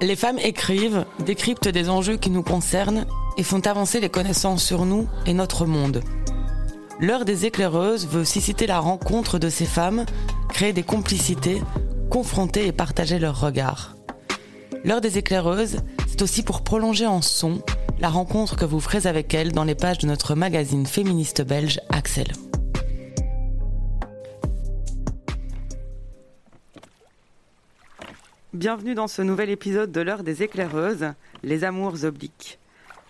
Les femmes écrivent, décryptent des enjeux qui nous concernent et font avancer les connaissances sur nous et notre monde. L'heure des éclaireuses veut susciter la rencontre de ces femmes, créer des complicités, confronter et partager leurs regards. L'heure des éclaireuses, c'est aussi pour prolonger en son la rencontre que vous ferez avec elles dans les pages de notre magazine féministe belge Axel. Bienvenue dans ce nouvel épisode de l'heure des éclaireuses, les amours obliques.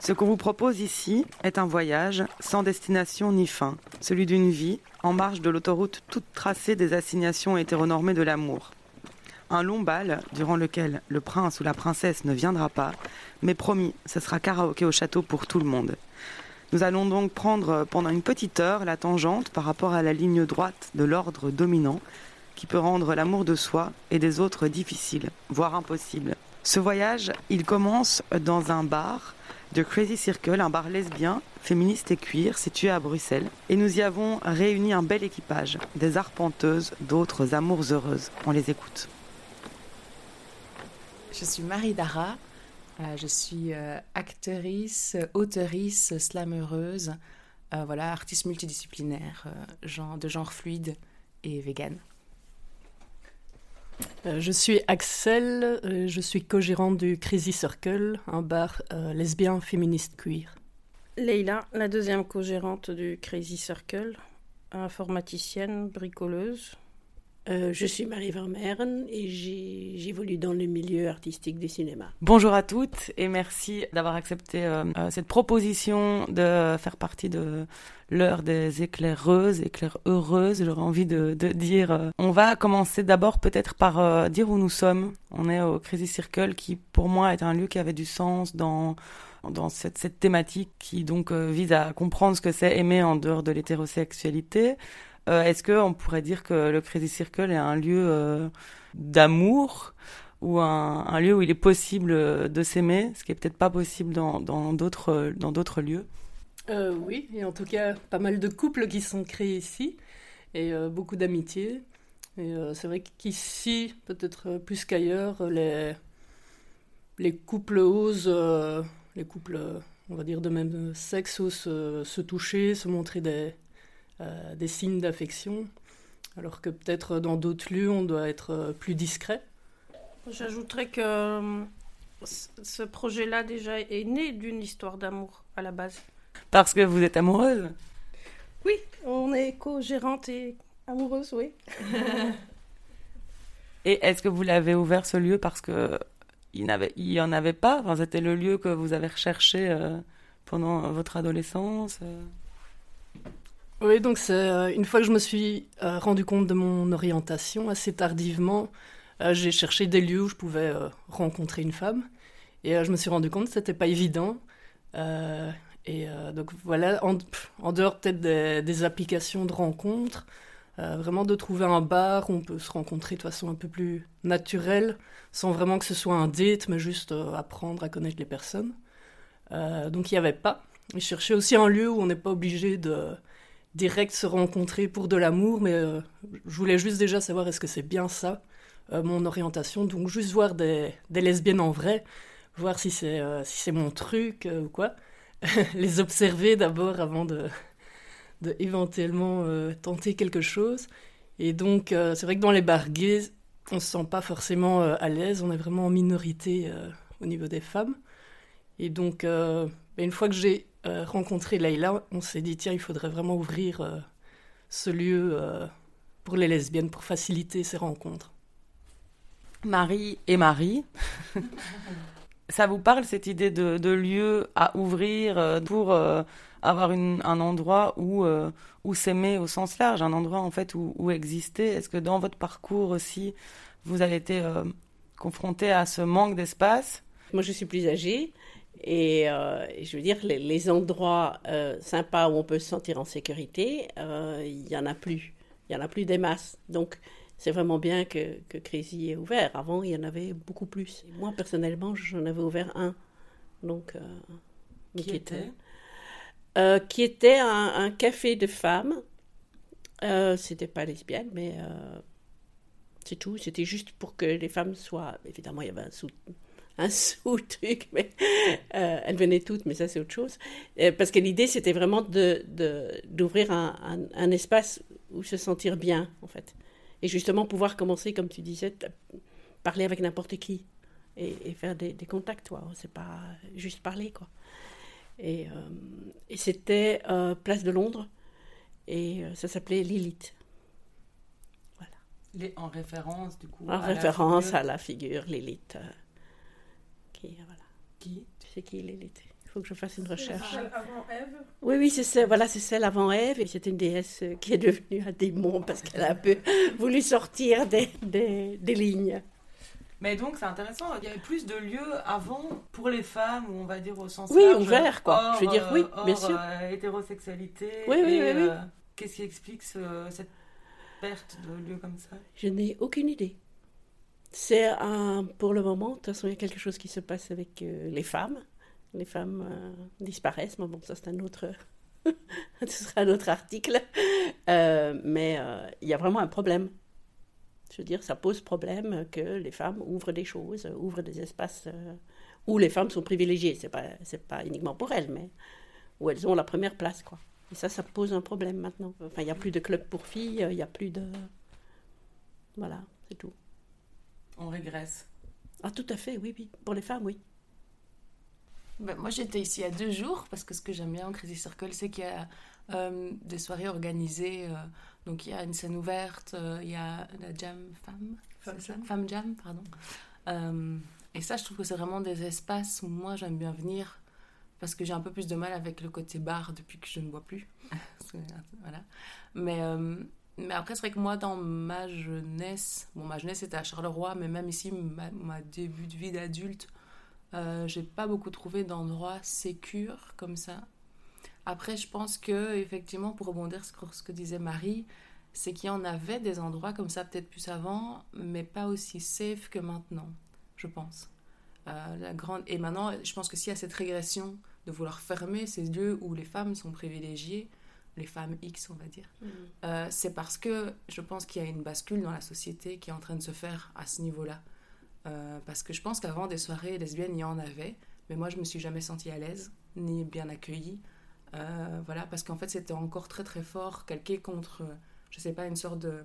Ce qu'on vous propose ici est un voyage sans destination ni fin, celui d'une vie en marge de l'autoroute toute tracée des assignations hétéronormées de l'amour. Un long bal durant lequel le prince ou la princesse ne viendra pas, mais promis, ce sera karaoké au château pour tout le monde. Nous allons donc prendre pendant une petite heure la tangente par rapport à la ligne droite de l'ordre dominant qui peut rendre l'amour de soi et des autres difficile, voire impossible. Ce voyage, il commence dans un bar de Crazy Circle, un bar lesbien, féministe et queer situé à Bruxelles. Et nous y avons réuni un bel équipage, des arpenteuses, d'autres amours heureuses. On les écoute. Je suis Marie Dara, euh, je suis euh, actrice, auteurice, slameureuse, euh, voilà, artiste multidisciplinaire, de genre fluide et vegan. Euh, je suis Axel, euh, je suis co-gérante du Crazy Circle, un bar euh, lesbien féministe queer. Leila, la deuxième co-gérante du Crazy Circle, informaticienne, bricoleuse. Euh, je suis Marie Vermeeren et j'évolue dans le milieu artistique du cinéma. Bonjour à toutes et merci d'avoir accepté euh, euh, cette proposition de faire partie de l'heure des éclaireuses, éclaireuses, j'aurais envie de, de dire. On va commencer d'abord peut-être par dire où nous sommes. On est au Crazy Circle qui pour moi est un lieu qui avait du sens dans dans cette, cette thématique qui donc vise à comprendre ce que c'est aimer en dehors de l'hétérosexualité, euh, est-ce qu'on pourrait dire que le Crazy Circle est un lieu euh, d'amour ou un, lieu où il est possible de s'aimer, ce qui est peut-être pas possible dans d'autres dans d'autres lieux? Euh, Oui, et en tout cas pas mal de couples qui sont créés ici et beaucoup d'amitié. Et c'est vrai qu'ici, peut-être plus qu'ailleurs, les les couples osent, les couples, on va dire de même sexe, osent se toucher, se montrer des euh, des signes d'affection, alors que peut-être dans d'autres lieux, on doit être euh, plus discret. J'ajouterais que euh, ce projet-là déjà est né d'une histoire d'amour à la base. Parce que vous êtes amoureuse? Oui, on est co-gérante et amoureuse, oui. et est-ce que vous l'avez ouvert ce lieu? Parce que il n'y en avait pas enfin, C'était le lieu que vous avez recherché pendant votre adolescence oui, donc c'est euh, une fois que je me suis euh, rendu compte de mon orientation assez tardivement, euh, j'ai cherché des lieux où je pouvais rencontrer une femme. Et je me suis rendu compte que c'était pas évident. et donc voilà, en, dehors peut-être des, applications de rencontres, vraiment de trouver un bar où on peut se rencontrer de façon un peu plus naturelle, sans vraiment que ce soit un date, mais juste apprendre à connaître les personnes. donc il n'y avait pas. Je cherchais aussi un lieu où on n'est pas obligé de direct se rencontrer pour de l'amour, mais euh, je voulais juste déjà savoir est-ce que c'est bien ça, euh, mon orientation? Donc juste voir des, lesbiennes en vrai, voir si c'est euh, si c'est mon truc ou quoi. Les observer d'abord avant de, de éventuellement tenter quelque chose. Et donc c'est vrai que dans les bars gays, on se sent pas forcément à l'aise, on est vraiment en minorité au niveau des femmes. Et donc une fois que j'ai euh, rencontré Leïla, on s'est dit tiens, il faudrait vraiment ouvrir euh, ce lieu euh, pour les lesbiennes pour faciliter ces rencontres. Marie et Marie. Ça vous parle cette idée de, lieu à ouvrir pour avoir un endroit où, où s'aimer au sens large, un endroit en fait où, où exister? Est-ce que dans votre parcours aussi, vous avez été confronté à ce manque d'espace? Moi, je suis plus âgée. Et euh, je veux dire, les, endroits euh, sympas où on peut se sentir en sécurité, euh, il n'y en a plus. Il n'y en a plus des masses. Donc, c'est vraiment bien que, que Crazy est ouvert. Avant, il y en avait beaucoup plus. moi, personnellement, j'en avais ouvert un. Donc, qui était Qui était un, café de femmes. C'était pas lesbienne, mais c'est tout. C'était juste pour que les femmes soient. Évidemment, il y avait un, sous, un sous-truc, mais euh, elles venaient toutes, mais ça c'est autre chose. Euh, parce que l'idée c'était vraiment d'ouvrir de, d'ouvrir un, un, espace où se sentir bien, en fait. Et justement pouvoir commencer, comme tu disais, parler avec n'importe qui et, faire des, des contacts, toi. C'est pas juste parler, quoi. Et, euh, et c'était Place de Londres, et ça s'appelait Lilith. Les, en référence, du coup. En référence à la figure Lilith. Euh, qui, voilà. Qui? Tu sais qui Lilith Il faut que je fasse une recherche. Celle avant Ève? Oui, oui, c'est celle, voilà, c'est celle avant Ève. Et c'est une déesse euh, qui est devenue un démon parce qu'elle a un peu voulu sortir des, des, des lignes. Mais donc c'est intéressant, il y avait plus de lieux avant pour les femmes, on va dire au sens oui, ouvert quoi. je veux dire oui, bien sûr. Euh, hétérosexualité. Oui, oui, oui. oui. Qu'est-ce qui explique ce, cette perte de lieux comme ça? Je n'ai aucune idée. C'est un, pour le moment, de toute façon, il y a quelque chose qui se passe avec euh, les femmes. Les femmes euh, disparaissent, mais bon, ça c'est un autre, ce sera un autre article. Euh, mais il y a vraiment un problème. Je veux dire, ça pose problème que les femmes ouvrent des choses, ouvrent des espaces où les femmes sont privilégiées. C'est pas, c'est pas uniquement pour elles, mais où elles ont la première place, quoi. Et ça, ça pose un problème maintenant. Enfin, il n'y a plus de club pour filles, il n'y a plus de... Voilà, c'est tout. On régresse. Ah, tout à fait, oui, oui. Pour les femmes, oui. Ben, moi, j'étais ici à deux jours parce que ce que j'aime bien en Crazy Circle, c'est qu'il y a euh, des soirées organisées. Euh, donc, il y a une scène ouverte, euh, il y a la jam femme. Femme jam. Femme jam, pardon. et ça, je trouve que c'est vraiment des espaces où moi, j'aime bien venir parce que j'ai un peu plus de mal avec le côté bar depuis que je ne bois plus. voilà. Mais, euh, mais après, c'est vrai que moi, dans ma jeunesse, bon, ma jeunesse était à Charleroi, mais même ici, ma, début de vie d'adulte, euh, j'ai pas beaucoup trouvé d'endroits sécures comme ça. Après, je pense que, effectivement, pour rebondir sur ce que disait Marie, c'est qu'il y en avait des endroits comme ça peut-être plus avant, mais pas aussi safe que maintenant, je pense. Euh, la grande... Et maintenant, je pense que s'il y a cette régression de vouloir fermer ces lieux où les femmes sont privilégiées, les femmes X, on va dire, mm. euh, c'est parce que je pense qu'il y a une bascule dans la société qui est en train de se faire à ce niveau-là. Euh, parce que je pense qu'avant des soirées lesbiennes, il y en avait, mais moi, je me suis jamais sentie à l'aise, ni bien accueillie. voilà, parce qu'en fait, c'était encore très très fort, calqué contre, je sais pas, une sorte de,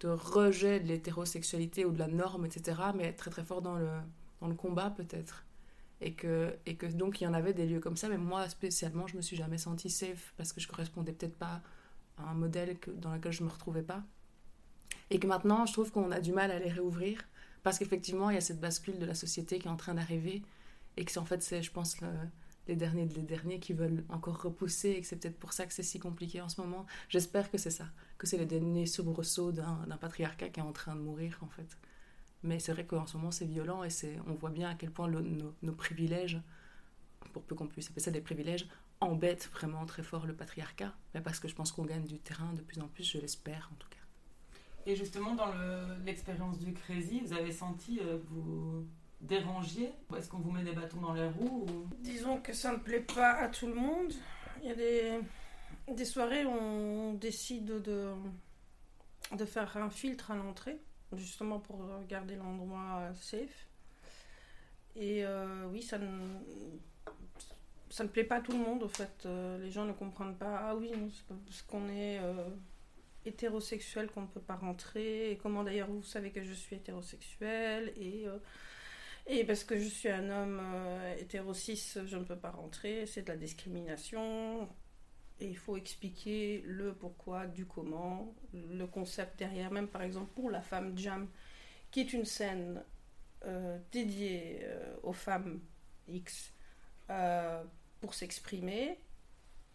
de rejet de l'hétérosexualité ou de la norme, etc., mais très très fort dans le, dans le combat peut-être. Et que, et que donc il y en avait des lieux comme ça, mais moi spécialement je me suis jamais sentie safe parce que je correspondais peut-être pas à un modèle que, dans lequel je me retrouvais pas. Et que maintenant je trouve qu'on a du mal à les réouvrir parce qu'effectivement il y a cette bascule de la société qui est en train d'arriver et que en fait c'est je pense les derniers les derniers qui veulent encore repousser et que c'est peut-être pour ça que c'est si compliqué en ce moment. J'espère que c'est ça, que c'est les derniers soubresauts d'un patriarcat qui est en train de mourir en fait. Mais c'est vrai qu'en ce moment, c'est violent et c'est, on voit bien à quel point nos, privilèges, pour peu qu'on puisse appeler ça des privilèges, embêtent vraiment très fort le patriarcat. Mais parce que je pense qu'on gagne du terrain de plus en plus, je l'espère en tout cas. Et justement, dans l'expérience du Crazy, vous avez senti euh, que vous dérangiez? Est-ce qu'on vous met des bâtons dans les roues Disons que ça ne plaît pas à tout le monde. Il y a des, des soirées où on décide de, de faire un filtre à l'entrée justement pour garder l'endroit euh, safe. Et euh, oui, ça ne, ça ne plaît pas à tout le monde, au fait. Euh, les gens ne comprennent pas, ah oui, c'est parce qu'on est hétérosexuel qu'on ne peut pas rentrer. Et comment d'ailleurs vous savez que je suis hétérosexuel et, et parce que je suis un homme hétéro je ne peux pas rentrer. C'est de la discrimination. Et il faut expliquer le pourquoi, du comment, le concept derrière, même par exemple pour la femme Jam, qui est une scène euh, dédiée euh, aux femmes X euh, pour s'exprimer.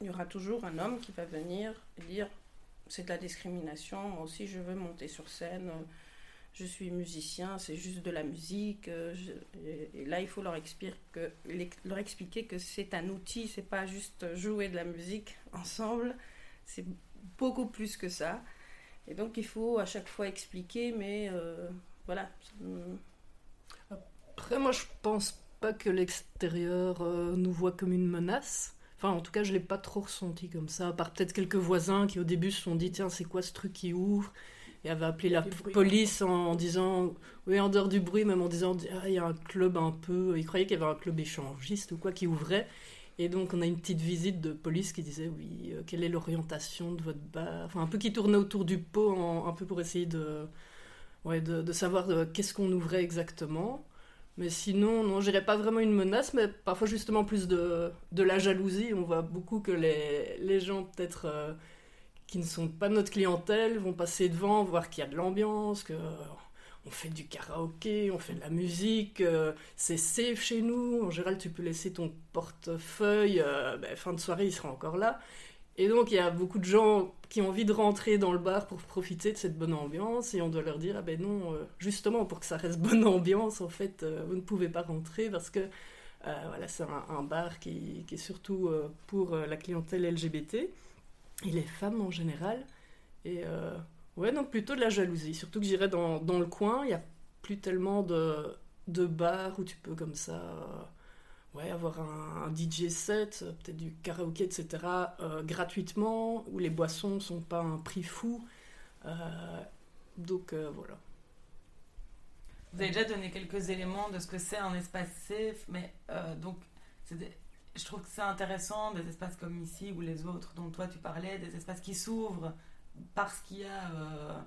Il y aura toujours un homme qui va venir dire c'est de la discrimination, moi aussi je veux monter sur scène je suis musicien, c'est juste de la musique. Euh, et, là, il faut leur expliquer que, leur expliquer que c'est un outil, c'est pas juste jouer de la musique ensemble, c'est beaucoup plus que ça. Et donc, il faut à chaque fois expliquer, mais euh, voilà. Après, moi, je pense pas que l'extérieur euh, nous voit comme une menace. Enfin, en tout cas, je l'ai pas trop ressenti comme ça, à part peut-être quelques voisins qui au début se sont dit tiens, c'est quoi ce truc qui ouvre? Et avait appelé la police en, disant, oui, en dehors du bruit, même en disant, ah, il y a un club un peu, il croyait qu'il y avait un club échangiste ou quoi qui ouvrait. Et donc, on a une petite visite de police qui disait, oui, euh, quelle est l'orientation de votre bar? Enfin, un peu qui tournait autour du pot, un peu pour essayer de, ouais, de, savoir euh, qu'est-ce qu'on ouvrait exactement. Mais sinon, non, je dirais pas vraiment une menace, mais parfois justement plus de, de la jalousie. On voit beaucoup que les, les gens, peut-être, euh, qui ne sont pas notre clientèle, vont passer devant, voir qu'il y a de l'ambiance, que on fait du karaoké, on fait de la musique, euh, c'est safe chez nous. En général, tu peux laisser ton portefeuille, euh, ben, fin de soirée, il sera encore là. Et donc, il y a beaucoup de gens qui ont envie de rentrer dans le bar pour profiter de cette bonne ambiance, et on doit leur dire, ah ben non, euh, justement, pour que ça reste bonne ambiance, en fait, vous ne pouvez pas rentrer parce que voilà, c'est un, bar qui est surtout pour la clientèle LGBT et les femmes en général. Et Ouais, donc plutôt de la jalousie. Surtout que j'irais dans, dans, le coin, il n'y a plus tellement de, de bars où tu peux comme ça ouais, avoir un, DJ set, peut-être du karaoké, etc., euh, gratuitement, où les boissons ne sont pas un prix fou. Euh, donc euh, voilà. Vous avez déjà donné quelques éléments de ce que c'est un espace safe, mais donc je trouve que c'est intéressant des espaces comme ici ou les autres dont toi tu parlais, des espaces qui s'ouvrent parce qu'il y a euh,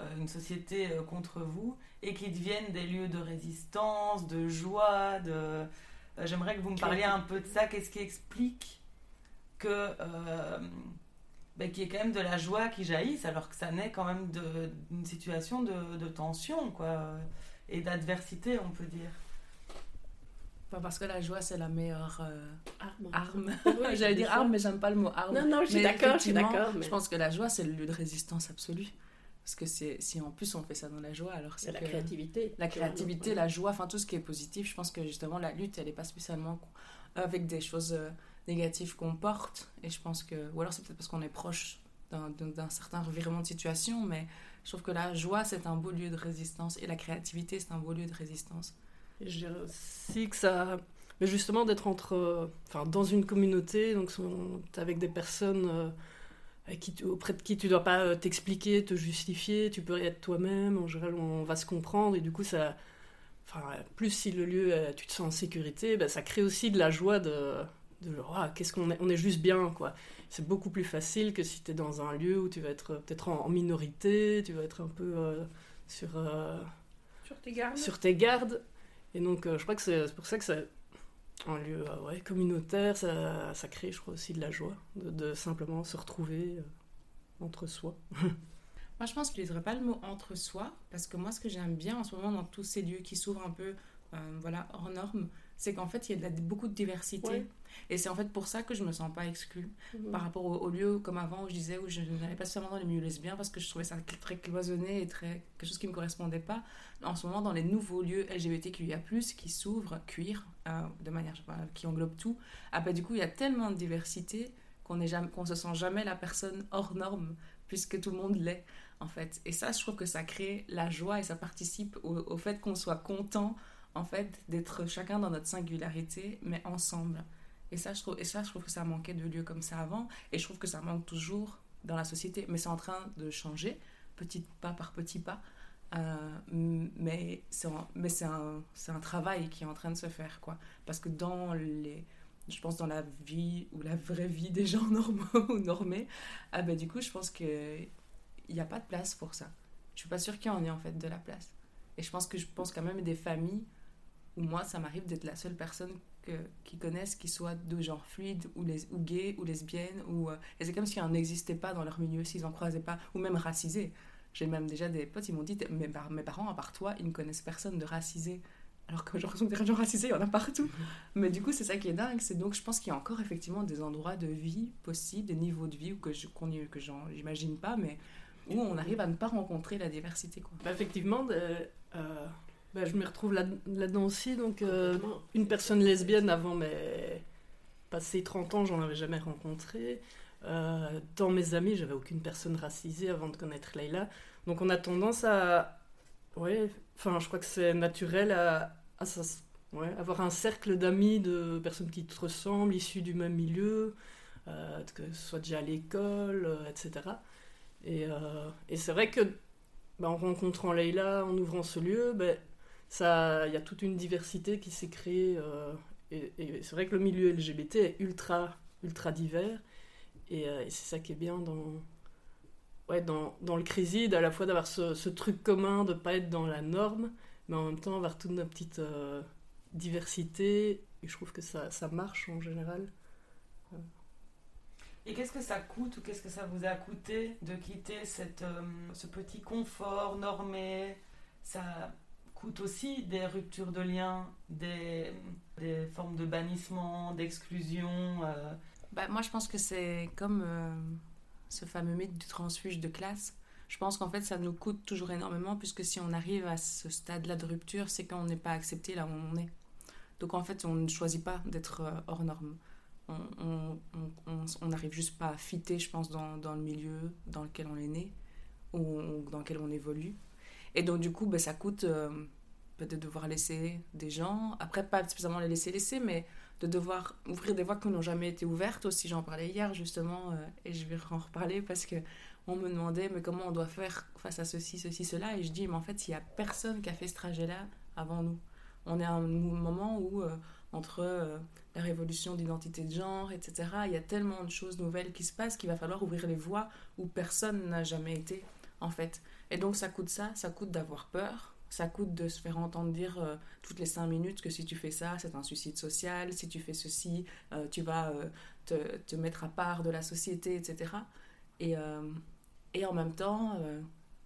euh, une société euh, contre vous et qui deviennent des lieux de résistance, de joie, de... J'aimerais que vous me parliez un peu de ça. Qu'est-ce qui explique que ben, qu'il y ait quand même de la joie qui jaillisse alors que ça naît quand même d'une situation de, de, tension quoi, et d'adversité, on peut dire? Parce que la joie, c'est la meilleure euh, arme. J'allais dire arme, mais j'aime pas le mot arme. Non, non, je suis d'accord, je suis d'accord. Je pense que la joie, c'est le lieu de résistance absolue. Parce que si en plus on fait ça dans la joie, alors c'est la créativité. La créativité, la joie, enfin tout ce qui est positif. Je pense que justement la lutte, elle n'est pas spécialement avec des choses euh, négatives qu'on porte. Et je pense que, ou alors c'est peut-être parce qu'on est proche d'un certain revirement de situation, mais je trouve que la joie, c'est un beau lieu de résistance et la créativité, c'est un beau lieu de résistance. Et je dirais aussi que ça. Mais justement, d'être entre. Enfin, dans une communauté, donc avec des personnes euh, qui, auprès de qui tu dois pas euh, t'expliquer, te justifier, tu peux être toi-même, en général, on va se comprendre, et du coup, ça. Enfin, plus si le lieu, euh, tu te sens en sécurité, ben, ça crée aussi de la joie de. de qu'est-ce qu'on est, on est juste bien, quoi. C'est beaucoup plus facile que si tu es dans un lieu où tu vas être peut-être en, minorité, tu vas être un peu sur. sur tes gardes. Sur tes gardes. Et donc, euh, je crois que c'est pour ça que c'est un lieu euh, ouais, communautaire, ça, ça, crée, je crois, aussi de la joie, de, simplement se retrouver euh, entre soi. moi, je pense que je n'utiliserais pas le mot entre soi, parce que moi, ce que j'aime bien en ce moment dans tous ces lieux qui s'ouvrent un peu voilà, hors normes, c'est qu'en fait, il y a beaucoup de diversité. Et c'est en fait pour ça que je me sens pas exclue mhm. par rapport au, lieu comme avant où je disais où je n'allais pas seulement dans les milieux lesbiens parce que je trouvais ça très cloisonné et très quelque chose qui me correspondait pas. En ce moment, dans les nouveaux lieux LGBTQIA+, qui s'ouvrent, cuir, euh, de manière qui englobe tout, ah bah, du coup, il y a tellement de diversité qu'on ne qu'on se sent jamais la personne hors norme puisque tout le monde l'est en fait. Et ça, je trouve que ça crée la joie et ça participe au fait qu'on soit content en fait, d'être chacun dans notre singularité, mais ensemble. Et ça, je trouve, et ça, je trouve que ça manquait de lieux comme ça avant, et je trouve que ça manque toujours dans la société. Mais c'est en train de changer, petit pas par petit pas. Euh, mais c'est un, travail qui est en train de se faire, quoi. Parce que dans les, je pense dans la vie ou la vraie vie des gens normaux ou normés, ah ben du coup, je pense que il n'y a pas de place pour ça. Je suis pas sûre qu'il y en ait en fait de la place. Et je pense que je pense quand même des familles où moi, ça m'arrive d'être la seule personne que, qui connaissent qui soit de genre fluide ou, les, ou gay ou lesbienne. Ou, euh, et c'est comme s'il n'existait pas dans leur milieu, s'ils n'en croisaient pas, ou même racisé. J'ai même déjà des potes, ils m'ont dit mes, mes parents, à part toi, ils ne connaissent personne de racisé. Alors que j'ai l'impression que des gens racisés, il y en a partout. Mais du coup, c'est ça qui est dingue. C'est donc, je pense qu'il y a encore effectivement des endroits de vie possibles, des niveaux de vie que je que j'imagine pas, mais où on arrive à ne pas rencontrer la diversité. Quoi. Bah, effectivement, euh, bah, je me retrouve là-dedans aussi. Donc, euh, une personne lesbienne avant mes passé 30 ans, j'en avais jamais rencontré. Euh, dans mes amis, j'avais aucune personne racisée avant de connaître Leila. Donc, on a tendance à. Ouais, enfin, je crois que c'est naturel à, à, avoir un cercle d'amis, de personnes qui te ressemblent, issues du même milieu, euh, que ce soit déjà à l'école, etc. Et, et c'est vrai que ben, en rencontrant Leïla, en ouvrant ce lieu, ben, il y a toute une diversité qui s'est créée. Euh, et, c'est vrai que le milieu LGBT est ultra, ultra divers. Et, et c'est ça qui est bien dans, ouais, dans, dans le Créside, à la fois d'avoir ce, ce, truc commun de ne pas être dans la norme, mais en même temps avoir toute notre petite euh, diversité. Et je trouve que ça, ça marche en général. Et qu'est-ce que ça coûte ou qu'est-ce que ça vous a coûté de quitter cette, euh, ce petit confort normé? Ça coûte aussi des ruptures de liens, des, des formes de bannissement, d'exclusion. Euh. Bah, moi, je pense que c'est comme ce fameux mythe du transfuge de classe. Je pense qu'en fait, ça nous coûte toujours énormément, puisque si on arrive à ce stade-là de rupture, c'est qu'on n'est pas accepté là où on est. Donc en fait, on ne choisit pas d'être euh, hors norme. On n'arrive juste pas à fitter, je pense, dans, dans, le milieu dans lequel on est né ou, dans lequel on évolue. Et donc du coup, ben, ça coûte euh, peut-être de devoir laisser des gens, après pas spécialement les laisser laisser, mais de devoir ouvrir des voies qui n'ont jamais été ouvertes aussi. J'en parlais hier justement, euh, et je vais en reparler parce que on me demandait mais comment on doit faire face à ceci, ceci, cela, et je dis mais en fait il n'y a personne qui a fait ce trajet-là avant nous. On est à un moment où euh, entre euh, la révolution d'identité de genre, etc., il y a tellement de choses nouvelles qui se passent qu'il va falloir ouvrir les voies où personne n'a jamais été en fait. Et donc ça coûte ça, ça coûte d'avoir peur, ça coûte de se faire entendre dire euh, toutes les cinq minutes que si tu fais ça, c'est un suicide social, si tu fais ceci, euh, tu vas euh, te, te, mettre à part de la société, etc. Et, et en même temps,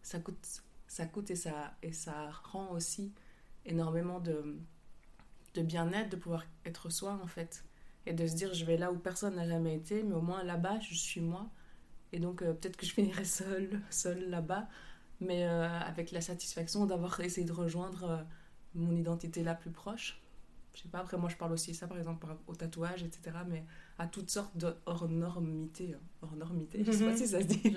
ça, coûte, ça coûte et ça, et ça rend aussi énormément de, de bien-être de pouvoir être soi, en fait. Et de se dire, je vais là où personne n'a jamais été, mais au moins là-bas, je suis moi. Et donc, peut-être que je finirai seule, seule là-bas, mais euh, avec la satisfaction d'avoir essayé de rejoindre euh, mon identité la plus proche. Je sais pas, après moi je parle aussi de ça par exemple au tatouage, etc. Mais à toutes sortes de hors normité. Hein. Hors normité, je sais pas mhm. si ça se dit.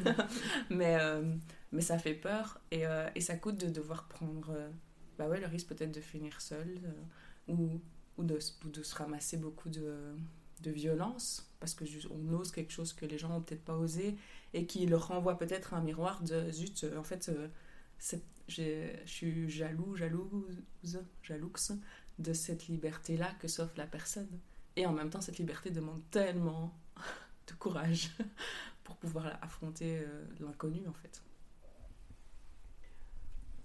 mais, euh, mais ça fait peur et, et, ça coûte de devoir prendre bah ouais, le risque peut-être de finir seul ou, ou, de, ou de se ramasser beaucoup de, de violence parce que on ose quelque chose que les gens n'ont peut-être pas osé et qui leur renvoie peut-être un miroir de zut en fait euh, je suis jaloux jalouse jalouse de cette liberté là que s'offre la personne. Et en même temps cette liberté demande tellement de courage pour pouvoir affronter euh, l'inconnu en fait.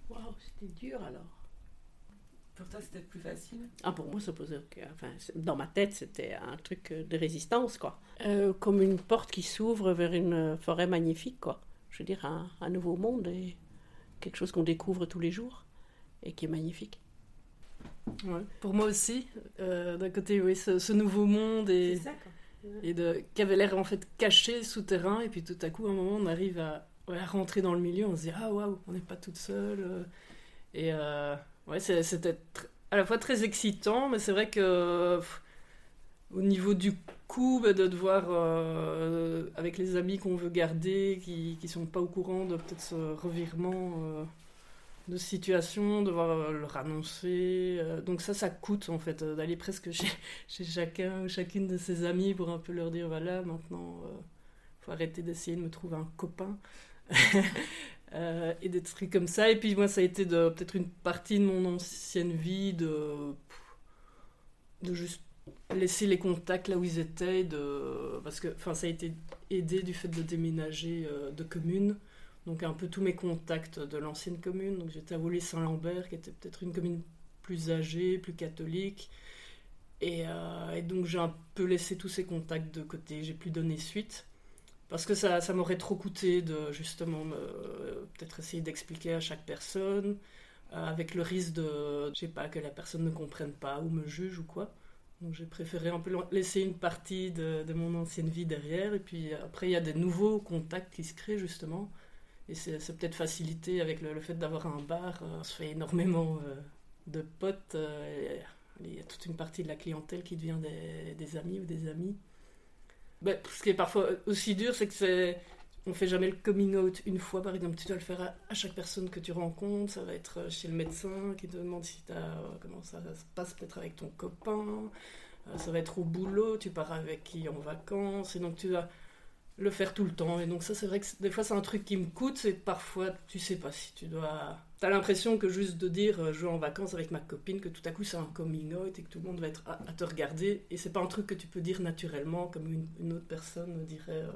Waouh c'était dur alors pour toi, c'était plus facile? Ah, pour moi, ça posait Enfin, dans ma tête, c'était un truc de résistance, quoi. Euh, comme une porte qui s'ouvre vers une forêt magnifique, quoi. Je veux dire, un, nouveau monde et quelque chose qu'on découvre tous les jours et qui est magnifique. Ouais. Pour moi aussi, euh, d'un côté, oui, ce, nouveau monde et, ça, et de, qui avait l'air en fait caché, souterrain, et puis tout à coup, à un moment, on arrive à, rentrer dans le milieu, on se dit ah waouh, on n'est pas toute seule. Euh, et Ouais, c'était à la fois très excitant, mais c'est vrai que au niveau du coup, bah, de devoir, euh, avec les amis qu'on veut garder, qui ne sont pas au courant de peut-être ce revirement euh, de situation, devoir euh, leur annoncer. donc ça, ça coûte en fait, d'aller presque chez, chez, chacun ou chacune de ses amis pour un peu leur dire, voilà, maintenant, il faut arrêter d'essayer de me trouver un copain. Euh, et des trucs comme ça. Et puis moi, ça a été peut-être une partie de mon ancienne vie de, de juste laisser les contacts là où ils étaient. Parce que ça a été aidé du fait de déménager euh, de commune. Donc un peu tous mes contacts de l'ancienne commune. Donc j'étais à Volé-Saint-Lambert, qui était peut-être une commune plus âgée, plus catholique. Et, euh, et donc j'ai un peu laissé tous ces contacts de côté. J'ai plus donné suite. Parce que ça, ça m'aurait trop coûté de justement peut-être essayer d'expliquer à chaque personne, euh, avec le risque de, je sais pas, que la personne ne comprenne pas ou me juge ou quoi. Donc j'ai préféré un peu laisser une partie de, mon ancienne vie derrière. Et puis après, il y a des nouveaux contacts qui se créent justement. Et c'est peut-être facilité avec le, fait d'avoir un bar. Euh, on se fait énormément euh, de potes. il y a toute une partie de la clientèle qui devient des, des amis ou des amis. Bah, ce qui est parfois aussi dur, c'est que c'est. On fait jamais le coming out une fois, par exemple. Tu dois le faire à, chaque personne que tu rencontres. Ça va être euh, chez le médecin qui te demande si euh, comment ça se passe peut-être avec ton copain. Euh, ça va être au boulot. Tu pars avec qui en vacances. Et donc tu dois le faire tout le temps. Et donc ça, c'est vrai que des fois, c'est un truc qui me coûte. C'est parfois, tu sais pas si tu dois... T'as l'impression que juste de dire euh, je vais en vacances avec ma copine, que tout à coup c'est un coming out et que tout le monde va être à, te regarder. Et c'est pas un truc que tu peux dire naturellement, comme une, autre personne dirait euh,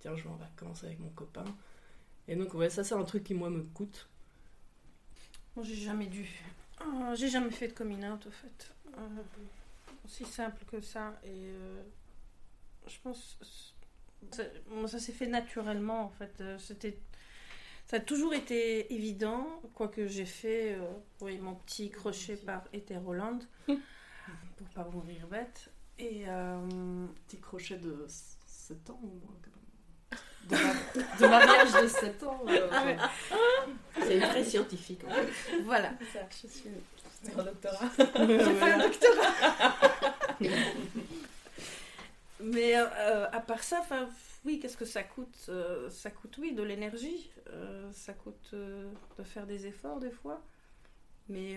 tiens, je vais en vacances avec mon copain. Et donc, ouais, ça, c'est un truc qui, moi, me coûte. Moi, j'ai jamais dû. Euh, j'ai jamais fait de coming out, au fait. aussi simple que ça. Et je pense ça, ça s'est fait naturellement en fait. Euh, c'était, ça a toujours été évident, quoique j'ai fait euh, oui, mon petit crochet par Hétéroland pour pas mourir bête. Et euh, petit crochet de 7 ans moins de, ma... de mariage de 7 ans. Ah c'est très scientifique. En fait. Voilà. Ça, je suis un doctorat. J'ai fait un doctorat. Mais euh, à part ça, oui, qu'est-ce que ça coûte euh, Ça coûte, oui, de l'énergie. Euh, ça coûte de faire des efforts des fois. Mais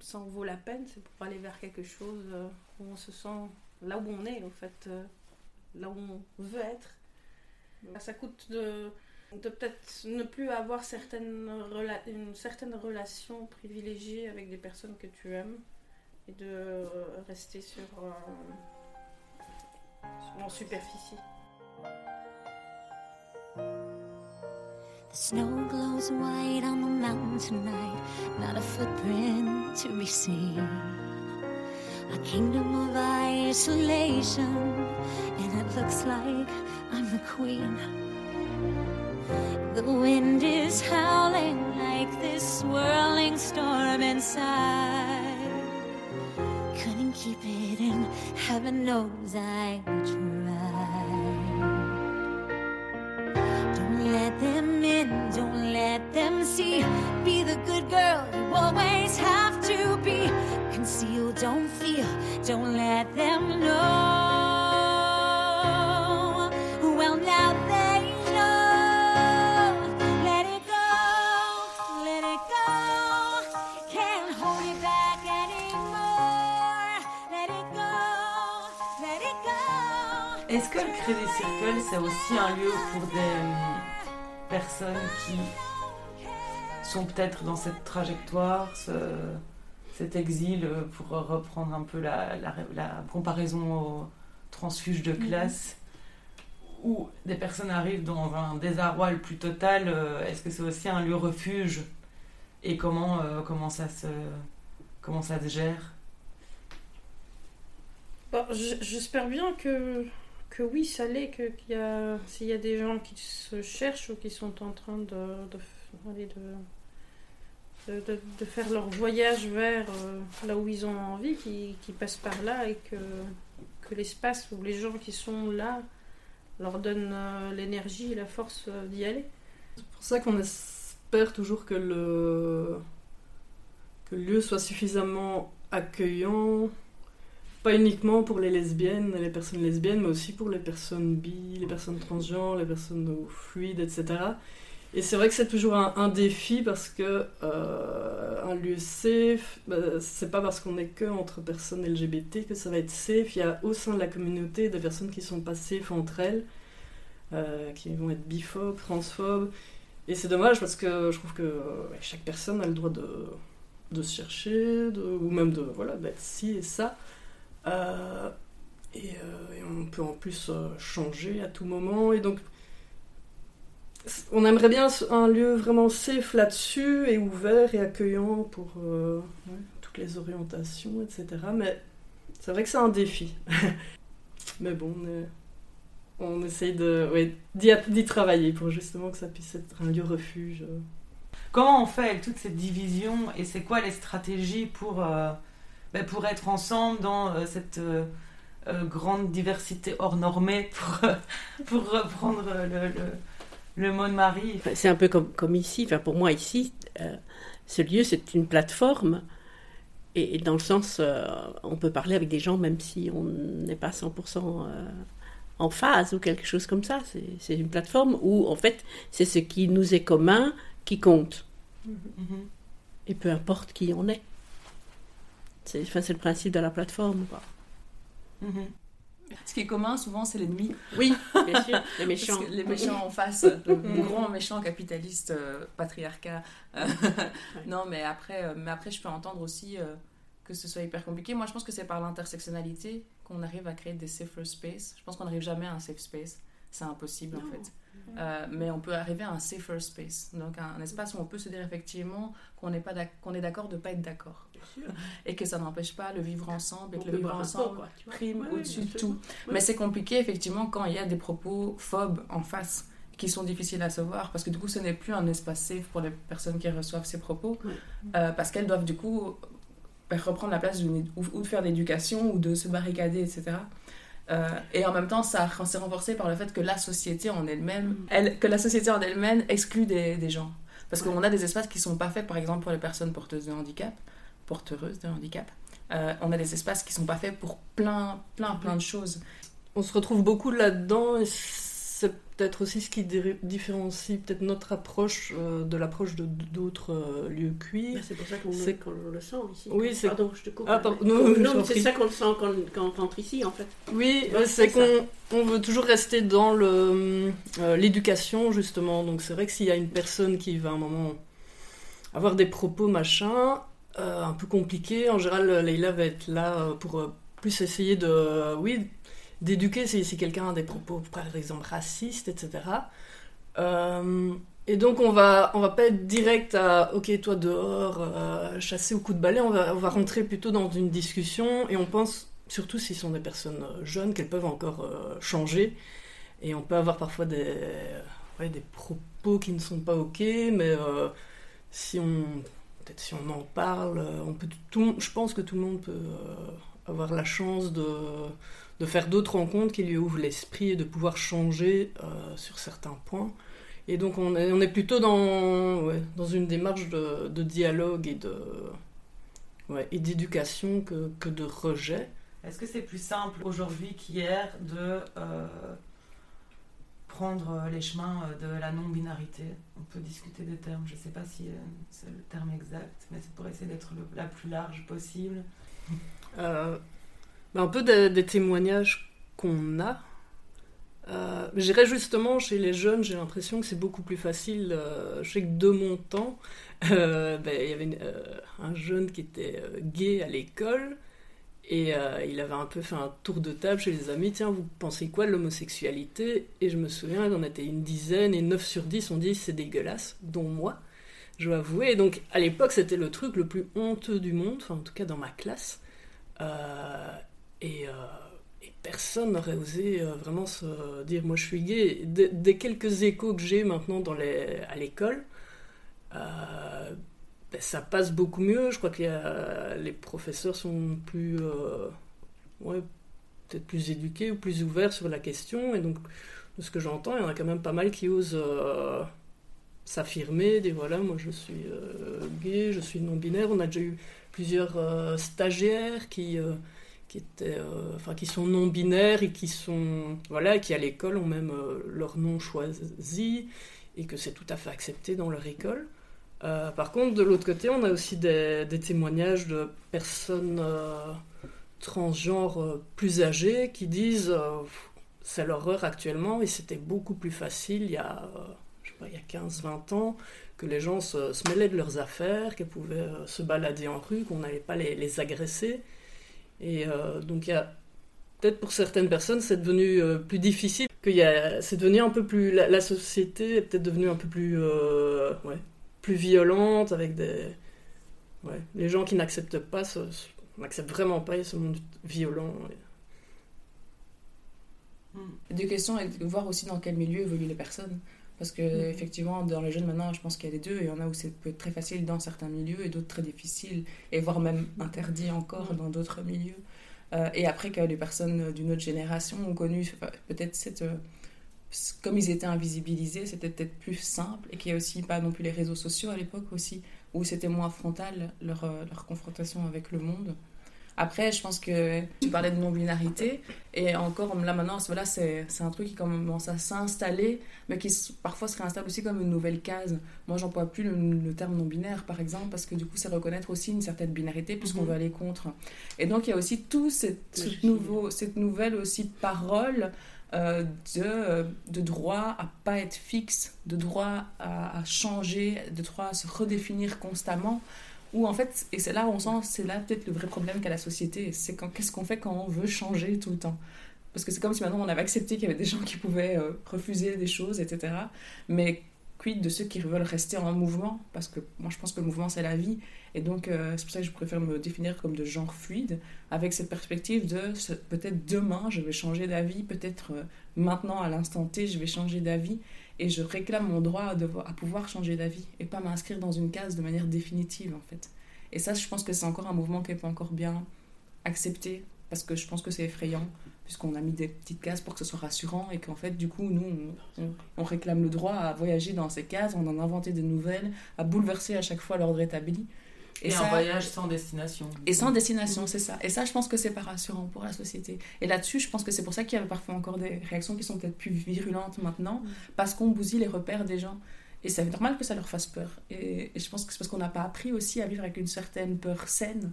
ça en vaut la peine. C'est pour aller vers quelque chose où on se sent là où on est, en fait. là où on veut être. Ça coûte de, de peut-être ne plus avoir certaines une certaine relation privilégiée avec des personnes que tu aimes et de rester sur en superficie. The snow glows white on the mountain tonight, not a footprint to be seen. A kingdom of isolation, and it looks like I'm the queen. The wind is howling like this swirling storm inside keep it in. Heaven knows I tried. Don't let them in, don't let them see. Be the good girl you always have to be. Conceal, don't feel, don't let them know. Est-ce que le Crédit Circle, c'est aussi un lieu pour des euh, personnes qui sont peut-être dans cette trajectoire, cet exil, euh, pour reprendre un peu la, comparaison au transfuge de mhm. classe, où des personnes arrivent dans un désarroi le plus total euh, Est-ce que c'est aussi un lieu refuge? Et comment, comment, ça, se, comment ça se gère? J'espère bien que que oui, ça l'est, qu'il s'il y a des gens qui se cherchent ou qui sont en train de, de, de, de, faire leur voyage vers euh, là où ils ont envie, qui, qui passent par là et que, que l'espace ou les gens qui sont là leur donnent euh, l'énergie et la force euh, d'y aller. C'est pour ça qu'on espère toujours que le, que le lieu soit suffisamment accueillant pas uniquement pour les lesbiennes, les personnes lesbiennes, mais aussi pour les personnes bi, les personnes transgenres, les personnes fluides, etc. Et c'est vrai que c'est toujours un, défi parce que euh, un lieu safe, bah, c'est pas parce qu'on est que entre personnes LGBT que ça va être safe. Il y a au sein de la communauté des personnes qui sont pas safe entre elles, euh, qui vont être biphobes, transphobes. Et c'est dommage parce que je trouve que chaque personne a le droit de, de se chercher, de, ou même de voilà d'être ci et ça. Euh, euh, et, on peut en plus euh, changer à tout moment. Et donc, on aimerait bien un lieu vraiment safe là-dessus et ouvert et accueillant pour toutes les orientations, etc. Mais c'est vrai que c'est un défi. Mais bon, on, essaye de, d'y, travailler pour justement que ça puisse être un lieu refuge. Comment on fait avec toute cette division et c'est quoi les stratégies pour bah, pour être ensemble dans euh, cette euh, euh, grande diversité hors normée, pour, pour reprendre le, le, le, mot de Marie. C'est un peu comme, comme ici, enfin, pour moi ici, ce lieu c'est une plateforme. Et, dans le sens, on peut parler avec des gens même si on n'est pas 100% en phase ou quelque chose comme ça. C'est une plateforme où, en fait, c'est ce qui nous est commun qui compte. Mm-hmm. Et peu importe qui on est. C'est le principe de la plateforme. Quoi. Mhm. Ce qui est commun, souvent, c'est l'ennemi. Oui, bien sûr, les méchants. les méchants en face, le grand méchant capitaliste euh, patriarcat. Euh, non, mais après, euh, mais après, je peux entendre aussi que ce soit hyper compliqué. Moi, je pense que c'est par l'intersectionnalité qu'on arrive à créer des safer space. Je pense qu'on n'arrive jamais à un safe space. C'est impossible, en fait. Euh, mais on peut arriver à un safer space, donc un, espace où on peut se dire effectivement qu'on est, pas qu'on est d'accord de ne pas être d'accord. Et que ça n'empêche pas le vivre ensemble et que le vivre ensemble prime au-dessus de tout. Mais c'est compliqué effectivement quand il y a des propos phobes en face qui sont difficiles à se voir parce que du coup ce n'est plus un espace safe pour les personnes qui reçoivent ces propos euh, parce qu'elles doivent du coup reprendre la place ou, de faire l'éducation ou de se barricader, etc. Euh, et en même temps, ça s'est renforcé par le fait que la société en elle-même, mm. elle, que la société en elle-même exclut des, des gens. Parce qu'on a des espaces qui sont pas faits, par exemple, pour les personnes porteuses de handicap, porteuses de handicap. Euh, on a des espaces qui sont pas faits pour plein, plein, plein de choses. On se retrouve beaucoup là-dedans c'est peut-être aussi ce qui différencie peut-être notre approche euh, de l'approche de d'autres euh, lieux cuits. C'est pour ça qu'on le sent ici. Oui, c'est... Pardon, je te coupe. Ah, non, c'est ça qu'on le sent quand, on rentre ici, en fait. Oui, c'est qu'on on veut toujours rester dans le, euh, l'éducation, justement. Donc c'est vrai que s'il y a une personne qui va à un moment avoir des propos machin, un peu compliqués, en général, Leïla va être là pour plus essayer de... oui, d'éduquer si, quelqu'un a des propos, par exemple, racistes, etc. Euh, et donc, on va, on va pas être direct à OK, toi dehors, euh, chasser au coup de balai. On va, on va rentrer plutôt dans une discussion et on pense, surtout s'ils sont des personnes euh, jeunes, qu'elles peuvent encore changer. Et on peut avoir parfois des, des propos qui ne sont pas OK, mais si on. Peut-être si on en parle, on peut tout, je pense que tout le monde peut avoir la chance de, de faire d'autres rencontres qui lui ouvrent l'esprit et de pouvoir changer euh, sur certains points. Et donc on est, plutôt dans, dans une démarche de, dialogue et de et d'éducation que, que, de rejet. Est-ce que c'est plus simple aujourd'hui qu'hier de euh, prendre les chemins de la non-binarité On peut discuter des termes, je ne sais pas si euh, c'est le terme exact, mais c'est pour essayer d'être la plus large possible. Bah, un peu des, témoignages qu'on a. Euh, J'irais justement chez les jeunes, j'ai l'impression que c'est beaucoup plus facile. Euh, je sais que de mon temps, euh, ben, il y avait euh, un jeune qui était gay à l'école et il avait un peu fait un tour de table chez les amis. Tiens, vous pensez quoi de l'homosexualité? Et je me souviens, on était une dizaine et 9 sur 10 ont dit c'est dégueulasse, dont moi, je dois avouer. Et donc à l'époque, c'était le truc le plus honteux du monde, enfin en tout cas dans ma classe. Euh, et, personne n'aurait osé euh, vraiment se dire moi je suis gay. Des, quelques échos que j'ai maintenant dans à l'école, euh, ben, ça passe beaucoup mieux. Je crois que les professeurs sont plus. ouais, peut-être plus éduqués ou plus ouverts sur la question. Et donc, de ce que j'entends, il y en a quand même pas mal qui osent s'affirmer, dire voilà, moi je suis gay, je suis non-binaire. On a déjà eu plusieurs stagiaires qui qui, étaient, euh, enfin, qui sont non binaires et qui sont voilà qui à l'école ont même euh, leur nom choisi et que c'est tout à fait accepté dans leur école. Euh, par contre, de l'autre côté, on a aussi des, témoignages de personnes transgenres plus âgées qui disent c'est leur heure actuellement et c'était beaucoup plus facile il y a, je il y a 15-20 ans que les gens se, mêlaient de leurs affaires, qu'ils pouvaient se balader en rue, qu'on n'allait pas les, agresser. Et euh, donc, il y a peut-être pour certaines personnes, c'est devenu euh, plus difficile. C'est devenu un peu plus. La, société est peut-être devenue un peu plus, euh, ouais, plus violente avec des. Ouais, les gens qui n'acceptent pas, n'acceptent vraiment pas ce monde violent. L'éducation est de voir aussi dans quel milieu évoluent les personnes. Parce que, mm. effectivement, dans les jeunes maintenant, je pense qu'il y a les deux. Il y en a où c'est peut être très facile dans certains milieux et d'autres très difficiles, et voire même interdit encore mm. dans d'autres milieux. Euh, et après, que les personnes d'une autre génération ont connu peut-être cette. Euh, comme ils étaient invisibilisés, c'était peut-être plus simple, et qu'il n'y a aussi pas non plus les réseaux sociaux à l'époque aussi, où c'était moins frontal leur, euh, leur confrontation avec le monde. Après, je pense que tu parlais de non-binarité, et encore là maintenant, voilà, c'est un truc qui commence à s'installer, mais qui parfois se réinstalle aussi comme une nouvelle case. Moi, j'emploie plus le, terme non-binaire, par exemple, parce que du coup, c'est reconnaître aussi une certaine binarité, puisqu'on mhm. veut aller contre. Et donc, il y a aussi tout cette, nouveau, cette nouvelle aussi parole euh, de, de droit à pas être fixe, de droit à, changer, de droit à se redéfinir constamment. Ou en fait, et c'est là où on sent, c'est là peut-être le vrai problème qu'a la société, c'est qu'est-ce qu'on fait quand on veut changer tout le temps? Parce que c'est comme si maintenant on avait accepté qu'il y avait des gens qui pouvaient euh, refuser des choses, etc. Mais quid de ceux qui veulent rester en mouvement? Parce que moi je pense que le mouvement c'est la vie. Et donc euh, c'est pour ça que je préfère me définir comme de genre fluide, avec cette perspective de peut-être demain je vais changer d'avis, peut-être euh, maintenant à l'instant T je vais changer d'avis et je réclame mon droit à, pouvoir changer d'avis et pas m'inscrire dans une case de manière définitive en fait. Et ça, je pense que c'est encore un mouvement qui n'est pas encore bien accepté parce que je pense que c'est effrayant puisqu'on a mis des petites cases pour que ce soit rassurant et qu'en fait, du coup, nous, on, réclame le droit à voyager dans ces cases, on en inventer de nouvelles, à bouleverser à chaque fois l'ordre établi. Et, un voyage sans destination. Et sans destination, c'est ça. Et ça, je pense que c'est pas rassurant pour la société. Et là-dessus, je pense que c'est pour ça qu'il y a parfois encore des réactions qui sont peut-être plus virulentes maintenant, mm. parce qu'on bousille les repères des gens. Et c'est normal que ça leur fasse peur. Et, je pense que c'est parce qu'on n'a pas appris aussi à vivre avec une certaine peur saine.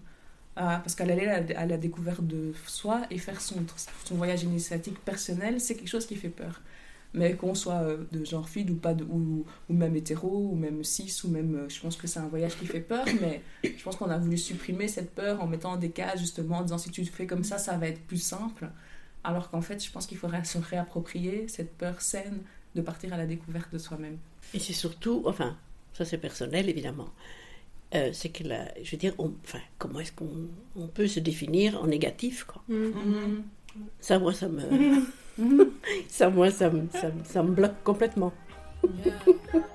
Euh, parce qu'aller à, la découverte de soi et faire son, son voyage initiatique personnel, c'est quelque chose qui fait peur mais qu'on soit euh, de genre fluide ou pas de, ou, ou, même hétéro ou même cis ou même euh, je pense que c'est un voyage qui fait peur mais je pense qu'on a voulu supprimer cette peur en mettant des cas justement en disant si tu fais comme ça ça va être plus simple. Alors qu'en fait je pense qu'il faudrait se réapproprier cette peur saine de partir à la découverte de soi-même. Et c'est surtout enfin ça c'est personnel évidemment euh, c'est que la, je veux dire enfin comment est-ce qu'on on peut se définir en négatif quoi. Mm-hmm. ça moi ça me ça, moi, ça, ça, ça me bloque complètement.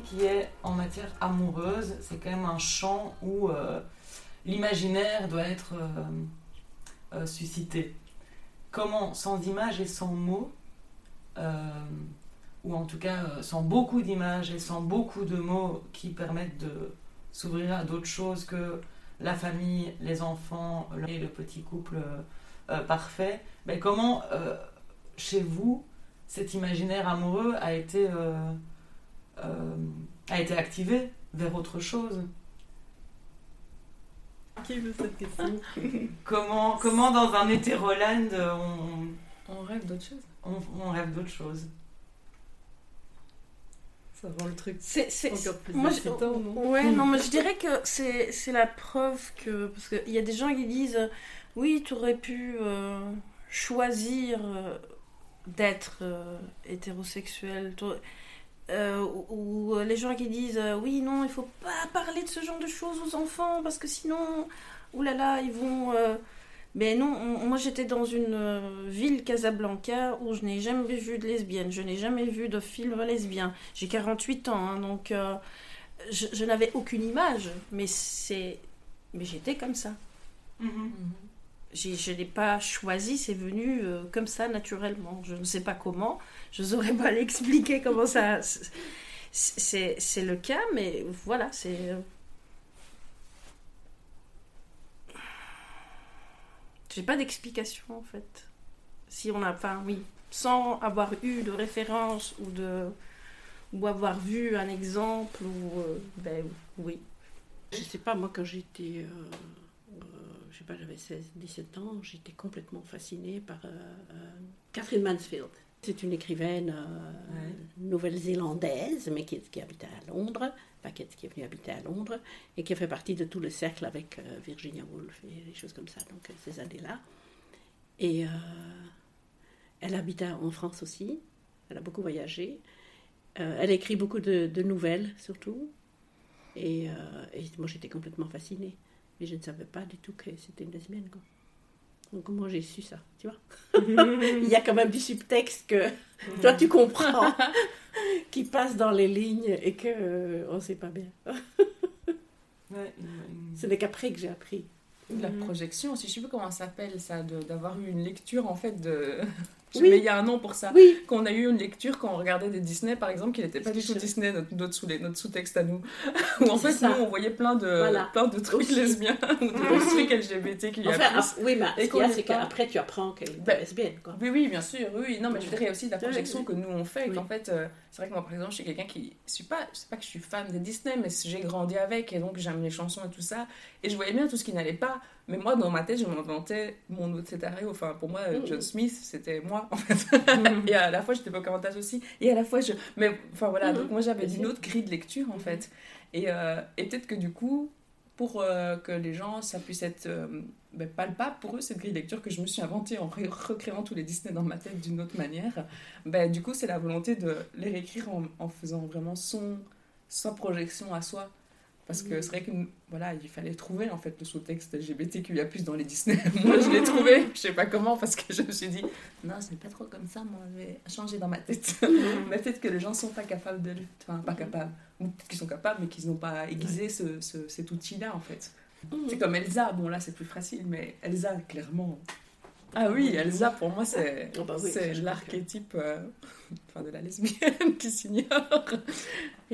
qui est en matière amoureuse. C'est quand même un champ où euh, l'imaginaire doit être euh, euh, suscité. Comment, sans images et sans mots, ou en tout cas sans beaucoup d'images et sans beaucoup de mots qui permettent de s'ouvrir à d'autres choses que la famille, les enfants et le petit couple parfait, mais comment chez vous cet imaginaire amoureux a été euh, a été activé vers autre chose. Qui veut cette question comment, comment dans un hétéroland on, on rêve d'autre chose on, rêve d'autre chose. Ça rend le truc c'est, encore plus moi, je, non Ouais, non, mais je dirais que c'est, c'est la preuve que. Parce qu'il y a des gens qui disent Oui, tu aurais pu euh, choisir euh, d'être hétérosexuel. Euh, ou, les gens qui disent euh, oui non il faut pas parler de ce genre de choses aux enfants parce que sinon oulala là là, ils vont euh, mais non moi j'étais dans une ville Casablanca où je n'ai jamais vu de lesbienne je n'ai jamais vu de film lesbien j'ai 48 ans hein, donc je, n'avais aucune image mais c'est mais j'étais comme ça mm-hmm. Mm-hmm. Je n'ai pas choisi c'est venu comme ça naturellement je ne sais pas comment je saurais pas l'expliquer comment ça. C'est le cas, mais voilà, c'est. Euh, j'ai pas d'explication en fait. Si on a. Enfin, oui. Sans avoir eu de référence ou de. ou avoir vu un exemple ou. Euh, ben oui. Je sais pas, moi quand j'étais. Euh, je sais pas, j'avais 16, 17 ans, j'étais complètement fascinée par Catherine Mansfield. C'est une écrivaine nouvelle-zélandaise, mais qui, qui, habitait à Londres, qui, est venue habiter à Londres, et qui a fait partie de tout le cercle avec Virginia Woolf et des choses comme ça, donc ces années-là. Et elle habitait en France aussi, elle a beaucoup voyagé. Euh, elle a écrit beaucoup de, nouvelles, surtout. Et, euh, et moi, j'étais complètement fascinée. Mais je ne savais pas du tout que c'était une lesbienne. Quoi. Donc, comment j'ai su ça Tu vois Il y a quand même du subtexte que toi, tu comprends, qui passe dans les lignes et que euh, on ne sait pas bien. Ce n'est qu'après que j'ai appris. La projection aussi, je ne sais plus comment ça s'appelle ça, d'avoir eu une lecture en fait de, oui. Mais il y a un nom pour ça. Oui. Qu'on a eu une lecture quand on regardait des Disney, par exemple, qui n'était pas du tout Disney, notre, notre sous-texte à nous. Où en fait, nous, on voyait plein de, plein de trucs lesbiens ou de trucs LGBT qu'il y a enfin, ah, oui, mais ce qu'il y a, c'est qu'après, tu apprends qu'elle est ben, lesbienne. Quoi. Oui, oui, bien sûr. Oui, non, mais je a aussi la projection que nous, on fait. Qu'en fait, euh, c'est vrai que moi, par exemple, je suis quelqu'un qui. Je sais pas, sais pas que je suis fan de Disney, mais j'ai grandi avec et donc j'aime les chansons et tout ça. Et je voyais bien tout ce qui n'allait pas. Mais moi, dans ma tête, je m'inventais mon autre cétario. Enfin, pour moi, mm. John Smith, c'était moi, en fait. Mm. et à la fois, j'étais commentage aussi. Et à la fois, je. Mais enfin, voilà. Mm. Donc, moi, j'avais une autre grille de lecture, en fait. Et, euh, et peut-être que du coup, pour euh, que les gens, ça puisse être euh, ben, palpable pour eux, cette grille de lecture que je me suis inventée en recréant tous les Disney dans ma tête d'une autre manière, ben, du coup, c'est la volonté de les réécrire en, en faisant vraiment son, sa projection à soi. Parce que c'est vrai que voilà, il fallait trouver en fait le sous-texte LGBTQIA+ dans les Disney. moi, je l'ai trouvé, je sais pas comment, parce que je me suis dit non, c'est pas trop comme ça. Moi, je vais changer dans ma tête. mais peut-être que les gens sont pas capables de, enfin pas capables, ou peut-être qu'ils sont capables, mais qu'ils n'ont pas aiguisé ce, ce, cet outil-là en fait. C'est comme Elsa. Bon là, c'est plus facile, mais Elsa, clairement, ah oui, Elsa, pour moi, c'est oh bah l'archétype euh, de la lesbienne qui s'ignore.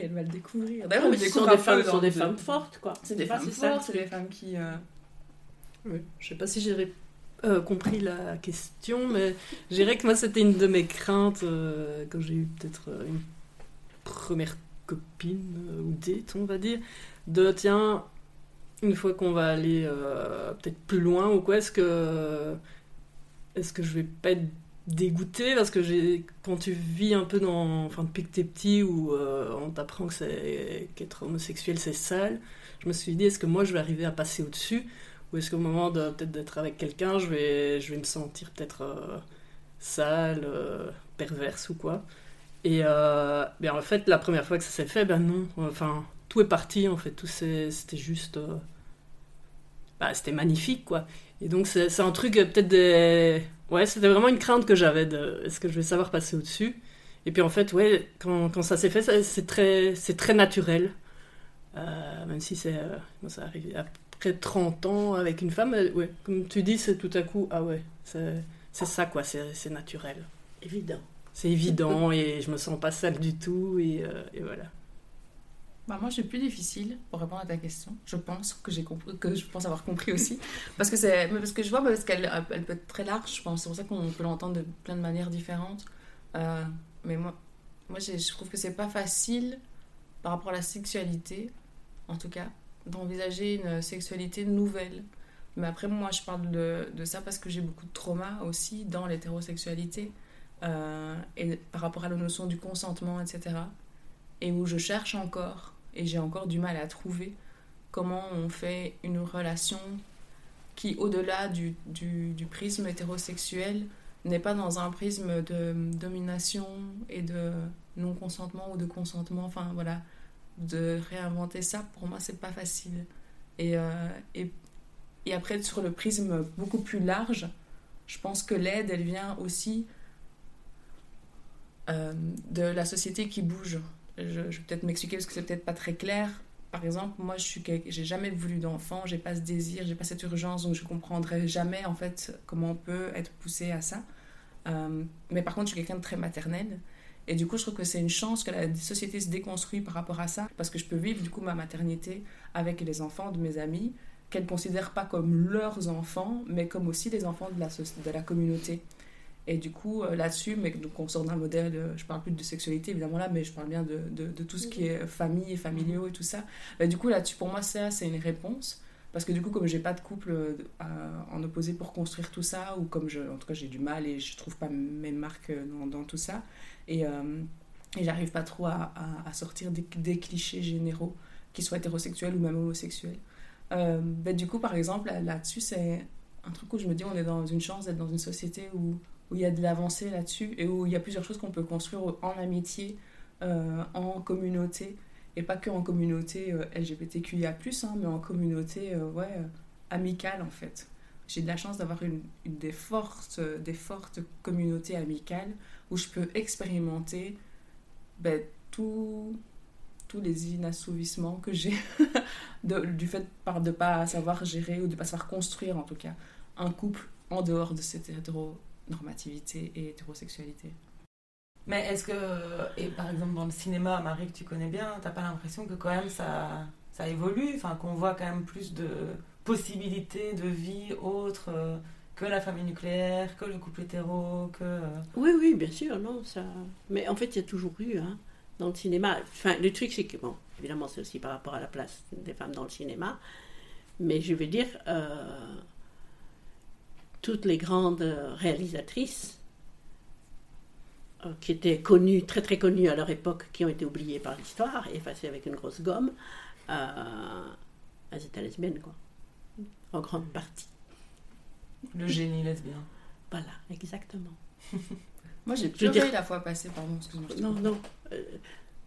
Et elle va le découvrir. D'ailleurs, ce sont des, femmes, sont des femmes fortes, quoi. C'est des femmes fortes, c'est des femmes qui... Euh... Oui. Je sais pas si j'ai euh, compris la question, mais je dirais que moi, c'était une de mes craintes euh, quand j'ai eu peut-être une première copine, ou date, on va dire, de, tiens, une fois qu'on va aller peut-être plus loin ou quoi, est-ce que est-ce que je vais pas être dégoûtée parce que j'ai quand tu vis un peu dans enfin depuis que t'es petit où euh, on t'apprend que c'est qu'être homosexuel c'est sale je me suis dit est-ce que moi je vais arriver à passer au-dessus? Ou est-ce qu'au moment de peut-être d'être avec quelqu'un je vais je vais me sentir peut-être euh, sale euh, perverse ou quoi? Et bien en fait la première fois que ça s'est fait ben non enfin tout est parti en fait tout c'était juste bah, c'était magnifique quoi et donc, c'est un truc, euh, peut-être des. Ouais, c'était vraiment une crainte que j'avais de. Est-ce que je vais savoir passer au-dessus? Et puis, en fait, ouais, quand, quand ça s'est fait, c'est très, très naturel. Euh, même si c'est. Euh, ça arrive après 30 ans avec une femme, ouais, comme tu dis, c'est tout à coup. Ah ouais, c'est ça, quoi, c'est naturel. Évident. C'est évident et je me sens pas sale du tout et, et voilà. Bah moi, c'est plus difficile pour répondre à ta question. Je pense que j'ai compris, que je pense avoir compris aussi, parce que c'est, parce que je vois, parce qu'elle, elle peut être très large. Je pense, c'est pour ça qu'on peut l'entendre de plein de manières différentes. Euh, mais moi, moi, je trouve que c'est pas facile par rapport à la sexualité, en tout cas, d'envisager une sexualité nouvelle. Mais après, moi, je parle de, de ça parce que j'ai beaucoup de trauma aussi dans l'hétérosexualité euh, et par rapport à la notion du consentement, etc. Et où je cherche encore et j'ai encore du mal à trouver comment on fait une relation qui, au-delà du, du, prisme hétérosexuel, n'est pas dans un prisme de domination et de non-consentement ou de consentement. Enfin, voilà, de réinventer ça, pour moi, c'est pas facile. Et, euh, et, et, après, sur le prisme beaucoup plus large, je pense que l'aide, elle vient aussi euh, de la société qui bouge je, vais peut-être m'expliquer parce que c'est peut-être pas très clair. Par exemple, moi, je suis, j'ai jamais voulu d'enfant, j'ai pas ce désir, j'ai pas cette urgence, donc je comprendrai jamais en fait comment on peut être poussé à ça. Euh, mais par contre, je suis quelqu'un de très maternel. Et du coup, je trouve que c'est une chance que la société se déconstruit par rapport à ça, parce que je peux vivre du coup ma maternité avec les enfants de mes amis, qu'elles ne considèrent pas comme leurs enfants, mais comme aussi les enfants de la, de la communauté. Et du coup, euh, là-dessus, mais donc on sort d'un modèle, euh, je parle plus de sexualité évidemment là, mais je parle bien de, de, tout ce qui est famille et familiaux et tout ça. Bah, du coup, là-dessus, pour moi, ça, c'est une réponse. Parce que du coup, comme j'ai pas de couple euh, en opposé pour construire tout ça, ou comme je, en tout cas j'ai du mal et je trouve pas mes marques dans, tout ça, et, euh, et j'arrive pas trop à, à, sortir des, clichés généraux, qu'ils soient hétérosexuels ou même homosexuels. Euh, ben, du coup, par exemple, là-dessus, c'est un truc où je me dis on est dans une chance d'être dans une société où, où il y a de l'avancée là-dessus et où il y a plusieurs choses qu'on peut construire en amitié, euh, en communauté et pas que en communauté euh, LGBTQIA+, hein, mais en communauté euh, ouais, euh, amicale en fait. J'ai de la chance d'avoir une, des, fortes, des fortes communautés amicales où je peux expérimenter ben, tous les inassouvissements que j'ai du fait de ne pas savoir gérer ou de ne pas savoir construire en tout cas un couple en dehors de cette hétéronormativité et hétérosexualité. Mais est-ce que, et par exemple dans le cinéma, Marie, que tu connais bien, t'as pas l'impression que quand même ça, ça évolue, enfin qu'on voit quand même plus de possibilités de vie autres euh, que la famille nucléaire, que le couple hétéro, que... Euh... Oui, oui, bien sûr, non, ça... Mais en fait, il y a toujours eu, hein, dans le cinéma, enfin, le truc c'est que, bon, évidemment c'est aussi par rapport à la place des femmes dans le cinéma, mais je veux dire, euh, toutes les grandes réalisatrices qui étaient connues, très très connues à leur époque, qui ont été oubliées par l'histoire et effacées avec une grosse gomme, euh, elles étaient lesbiennes, quoi. En grande partie. Le génie lesbien. Voilà, exactement. Moi, j'ai pleuré dire... la fois passée, pardon, excuse-moi. Non, non. Euh,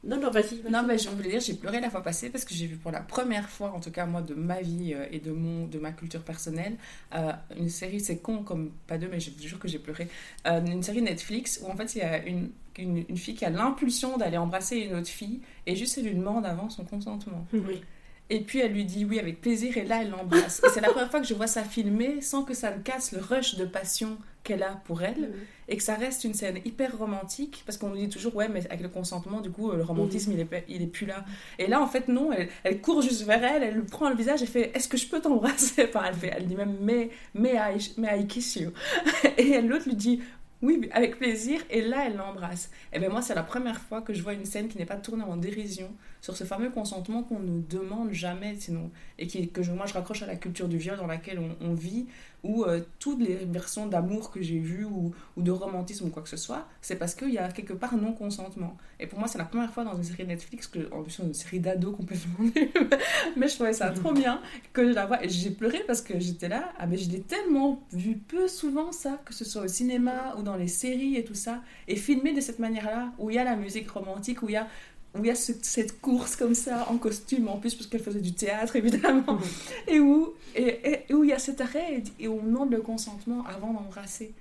non, non, vas-y. Vas non, mais je voulais dire, j'ai pleuré la fois passée parce que j'ai vu pour la première fois, en tout cas moi, de ma vie euh, et de, mon, de ma culture personnelle, euh, une série, c'est con comme pas deux, mais je vous jure que j'ai pleuré, euh, une série Netflix où en fait il y a une, une, une fille qui a l'impulsion d'aller embrasser une autre fille et juste elle lui demande avant son consentement. Oui. Et puis elle lui dit oui avec plaisir et là elle l'embrasse. et c'est la première fois que je vois ça filmé sans que ça ne casse le rush de passion qu'elle a pour elle Mmh. et que ça reste une scène hyper romantique parce qu'on nous dit toujours ouais mais avec le consentement du coup le romantisme Mmh. il, est, il est plus là. Et là en fait non, elle, elle court juste vers elle, elle lui prend le visage et fait est-ce que je peux t'embrasser? Enfin, elle, fait, elle dit même mais, mais, I, mais I kiss you. et l'autre lui dit oui, avec plaisir. Et là, elle l'embrasse. Et bien moi, c'est la première fois que je vois une scène qui n'est pas tournée en dérision sur ce fameux consentement qu'on ne demande jamais, sinon, et qui, que je, moi, je raccroche à la culture du viol dans laquelle on vit, où euh, toutes les versions d'amour que j'ai vues, ou, ou, de romantisme, ou quoi que ce soit, c'est parce qu'il y a quelque part non-consentement. Et pour moi, c'est la première fois dans une série Netflix, que, en plus, une série d'ados complètement mais je trouvais ça trop bien que je la vois. Et j'ai pleuré parce que j'étais là, ah, mais je l'ai tellement vu peu souvent, ça, que ce soit au cinéma ou dans les séries et tout ça, et filmé de cette manière-là, où il y a la musique romantique, où il y a où il y a ce, cette course comme ça en costume en plus parce qu'elle faisait du théâtre évidemment et où et, et, et, où il y a cet arrêt et, où on demande le consentement avant d'embrasser.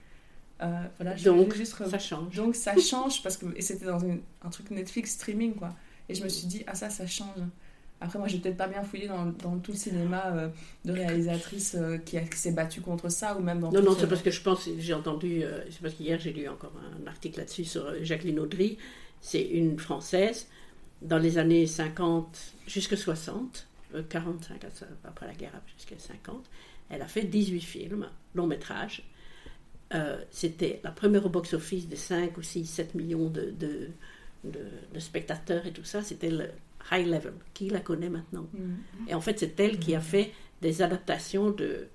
Euh, voilà, donc juste ça change. Donc ça change parce que et c'était dans une, un truc Netflix streaming quoi. Et je me suis dit ah ça ça change. Après moi j'ai peut-être pas bien fouillé dans, dans, tout le cinéma euh, de réalisatrices euh, qui, qui s'est battue contre ça ou même dans non non c'est parce que je pense j'ai entendu c'est parce qu'hier j'ai lu encore un article là-dessus sur Jacqueline Audry. C'est une française dans les années 50 jusqu'à 60, euh, 45 après la guerre jusqu'à 50, elle a fait 18 films, long métrage. Euh, C'était la première au box-office de 5 ou 6, 7 millions de, de, de, de spectateurs et tout ça. C'était le high level. Qui la connaît maintenant? Mm -hmm. Et en fait, c'est elle qui a fait des adaptations de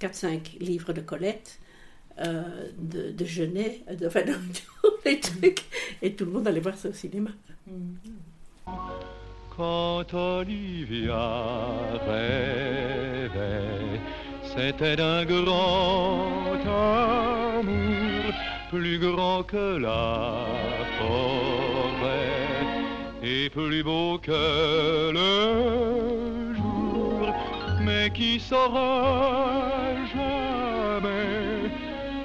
4-5 livres de Colette. Euh, de, de Genet, de, enfin, de, les trucs, et tout le monde allait voir ça au cinéma. Mm -hmm. Quand Olivia rêvait, c'était d'un grand amour, plus grand que la forêt, et plus beau que le jour, mais qui saura jamais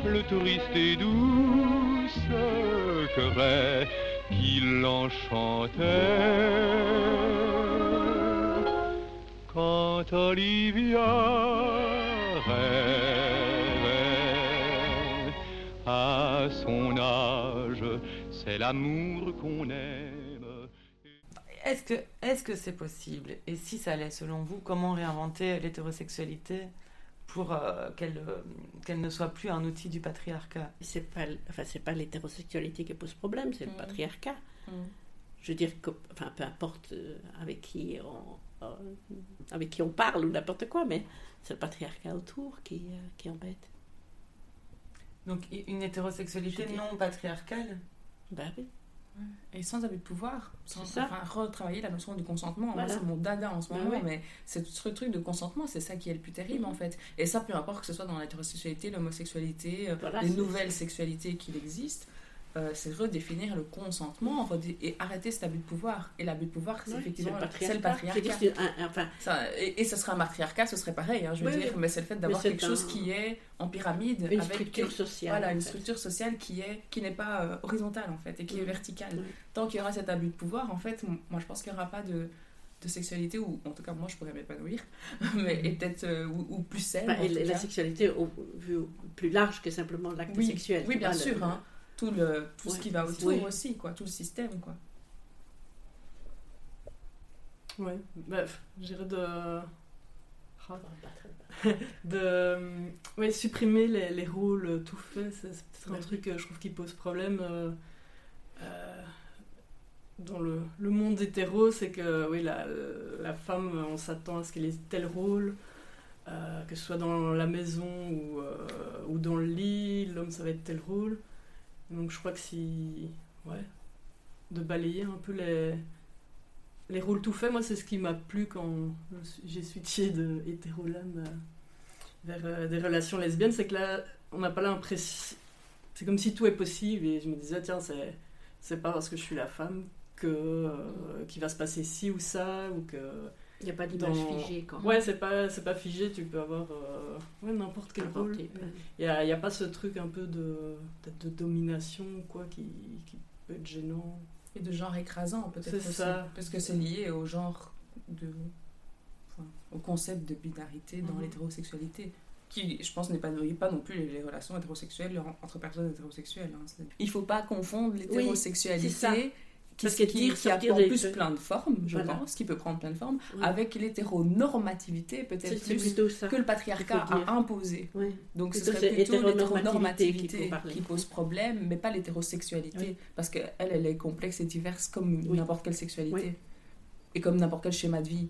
le triste et doux secret qui l'enchantait quand Olivia rêvait. À son âge c'est l'amour qu'on aime. Est-ce que est-ce que c'est possible? Et si ça l'est selon vous comment réinventer l'hétérosexualité? Pour euh, qu'elle euh, qu'elle ne soit plus un outil du patriarcat. C'est pas enfin c'est pas l'hétérosexualité qui pose problème, c'est mmh. le patriarcat. Mmh. Je veux dire que enfin peu importe euh, avec qui on, avec qui on parle ou n'importe quoi, mais c'est le patriarcat autour qui, qui embête. Donc une hétérosexualité non patriarcale? Ben oui. Et sans abus de pouvoir, sans ça. enfin, retravailler la notion du consentement. Moi, Voilà. c'est mon dada en ce Ouais, moment, mais c'est ce truc de consentement, c'est ça qui est le plus terrible en fait. Et ça, peu importe que ce soit dans l'hétérosexualité, l'homosexualité, euh, Voilà, les nouvelles sexualités qu'il existe, euh, c'est redéfinir le consentement redé- et arrêter cet abus de pouvoir. Et l'abus de pouvoir, c'est Ouais, effectivement c'est le patriarcat. Un- enfin, Ça, et, et ce serait un matriarcat, ce serait pareil, hein, je veux Oui, dire, oui. mais c'est le fait d'avoir quelque un- chose qui est en pyramide, une avec structure sociale. voilà, une fait. structure sociale qui est qui n'est pas euh, horizontale en fait et qui est verticale. Tant qu'il y aura cet abus de pouvoir, en fait, moi je pense qu'il n'y aura pas de, de sexualité ou en tout cas moi je pourrais m'épanouir, mais et peut-être euh, ou, ou plus saine. Et la sexualité au, plus large que simplement l'acte oui, sexuel. oui bien le- sûr, hein. Tout le tout ce qui va autour Oui. aussi quoi, tout le système quoi. Ouais, bref, j'irais de. Ah, Pas très- de euh, ouais, supprimer les, les rôles euh, tout faits, c'est peut-être un truc que je trouve qui pose problème euh, euh, dans le, le monde hétéro, c'est que oui, la, la femme, on s'attend à ce qu'elle ait tel rôle, euh, que ce soit dans la maison ou, euh, ou dans le lit, l'homme ça va être tel rôle. Donc je crois que si. Ouais, de balayer un peu les, les rôles tout faits, moi c'est ce qui m'a plu quand j'ai switché de hétéro-lame vers euh, des relations lesbiennes, c'est que là, on n'a pas l'impression. C'est comme si tout est possible et je me disais, tiens, c'est, c'est pas parce que je suis la femme que euh, qu'il va se passer ci ou ça ou que. Il n'y a pas d'image Dans- figée. Quoi. Ouais, c'est pas, c'est pas figé, tu peux avoir euh, ouais, n'importe quel rôle. Il n'y a, y a pas ce truc un peu de, de domination quoi qui, qui peut être gênant. Et de genre écrasant peut-être C'est aussi, ça. parce que c'est lié au genre de enfin, au concept de binarité dans Mhm. l'hétérosexualité qui je pense n'est pas non plus les, relations hétérosexuelles en- entre personnes hétérosexuelles hein. Il faut pas confondre l'hétérosexualité c'est qui, Parce que qui, dire qui a sortir en plus plein de formes je Voilà. pense qui peut prendre plein de formes Oui. avec l'hétéronormativité peut-être plus que le patriarcat qu'il a imposé Oui. donc ce serait plutôt hétéronormativité l'hétéronormativité qu'il qui pose problème, mais pas l'hétérosexualité. Oui. Parce qu'elle, elle est complexe et diverse comme n'importe quelle sexualité. Et comme n'importe quel schéma de vie.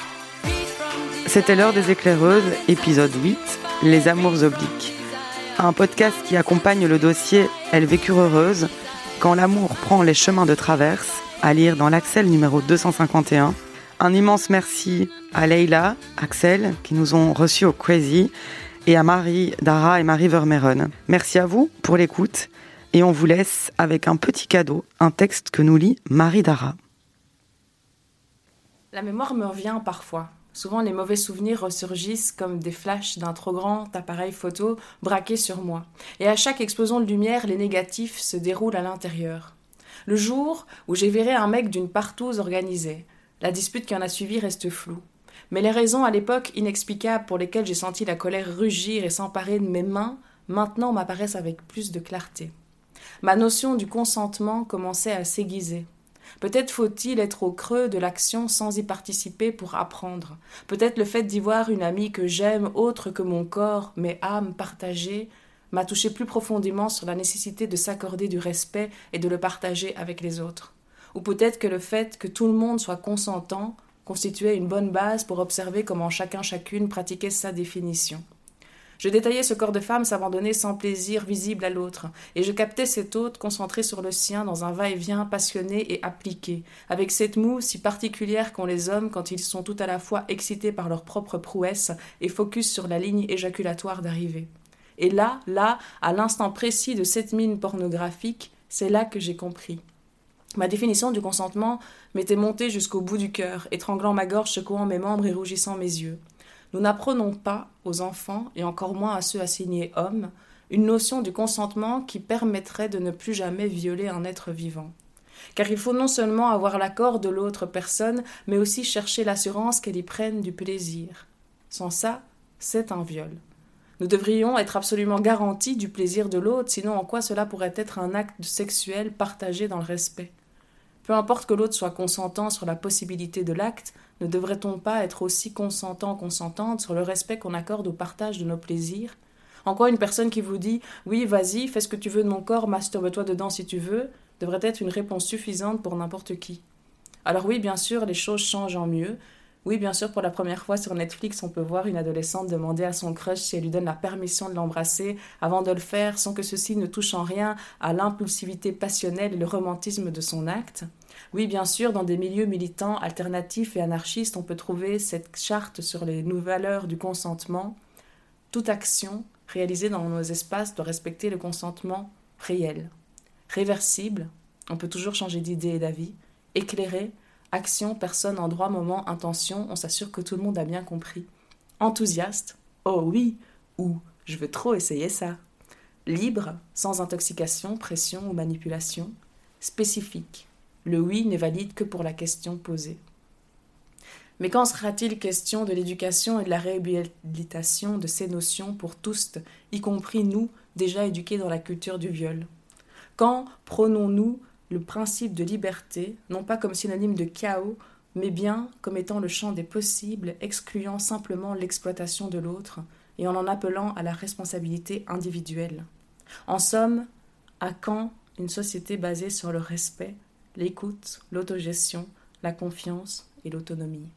C'était l'heure des éclaireuses, épisode 8, Les amours obliques. Un podcast qui accompagne le dossier Elles vécurent heureuses quand l'amour prend les chemins de traverse, à lire dans l'Axel numéro 251. Un immense merci à Leila, Axel, qui nous ont reçus au Crazy, et à Marie, Dara et Marie Vermeeren. Merci à vous pour l'écoute, et on vous laisse avec un petit cadeau, un texte que nous lit Marie Dara. La mémoire me revient parfois. Souvent, les mauvais souvenirs ressurgissent comme des flashs d'un trop grand appareil photo braqué sur moi. Et à chaque explosion de lumière, les négatifs se déroulent à l'intérieur. Le jour où j'ai viré un mec d'une partouze organisée. La dispute qui en a suivi reste floue. Mais les raisons à l'époque inexplicables pour lesquelles j'ai senti la colère rugir et s'emparer de mes mains, maintenant m'apparaissent avec plus de clarté. Ma notion du consentement commençait à s'aiguiser. Peut-être faut-il être au creux de l'action sans y participer pour apprendre. Peut-être le fait d'y voir une amie que j'aime autre que mon corps, mais âme partagée, m'a touché plus profondément sur la nécessité de s'accorder du respect et de le partager avec les autres. Ou peut-être que le fait que tout le monde soit consentant constituait une bonne base pour observer comment chacun chacune pratiquait sa définition. Je détaillais ce corps de femme s'abandonner sans plaisir visible à l'autre, et je captais cet autre concentré sur le sien dans un va-et-vient passionné et appliqué, avec cette moue si particulière qu'ont les hommes quand ils sont tout à la fois excités par leur propre prouesse et focus sur la ligne éjaculatoire d'arrivée. Et là, là, à l'instant précis de cette mine pornographique, c'est là que j'ai compris. Ma définition du consentement m'était montée jusqu'au bout du cœur, étranglant ma gorge, secouant mes membres et rougissant mes yeux. Nous n'apprenons pas aux enfants, et encore moins à ceux assignés hommes, une notion du consentement qui permettrait de ne plus jamais violer un être vivant. Car il faut non seulement avoir l'accord de l'autre personne, mais aussi chercher l'assurance qu'elle y prenne du plaisir. Sans ça, c'est un viol. Nous devrions être absolument garantis du plaisir de l'autre, sinon en quoi cela pourrait être un acte sexuel partagé dans le respect peu importe que l'autre soit consentant sur la possibilité de l'acte, ne devrait-on pas être aussi consentant, consentante sur le respect qu'on accorde au partage de nos plaisirs? En quoi une personne qui vous dit Oui, vas-y, fais ce que tu veux de mon corps, masturbe-toi dedans si tu veux, devrait être une réponse suffisante pour n'importe qui? Alors, oui, bien sûr, les choses changent en mieux. Oui, bien sûr, pour la première fois sur Netflix, on peut voir une adolescente demander à son crush si elle lui donne la permission de l'embrasser avant de le faire sans que ceci ne touche en rien à l'impulsivité passionnelle et le romantisme de son acte. Oui, bien sûr, dans des milieux militants, alternatifs et anarchistes, on peut trouver cette charte sur les valeurs du consentement. Toute action réalisée dans nos espaces doit respecter le consentement réel. Réversible, on peut toujours changer d'idée et d'avis. Éclairé, action, personne, endroit, moment, intention, on s'assure que tout le monde a bien compris. Enthousiaste, oh oui, ou je veux trop essayer ça. Libre, sans intoxication, pression ou manipulation. Spécifique, le oui n'est valide que pour la question posée. Mais quand sera-t-il question de l'éducation et de la réhabilitation de ces notions pour tous, y compris nous, déjà éduqués dans la culture du viol? Quand prônons-nous le principe de liberté, non pas comme synonyme de chaos, mais bien comme étant le champ des possibles, excluant simplement l'exploitation de l'autre et en en appelant à la responsabilité individuelle? En somme, à quand une société basée sur le respect, l'écoute, l'autogestion, la confiance et l'autonomie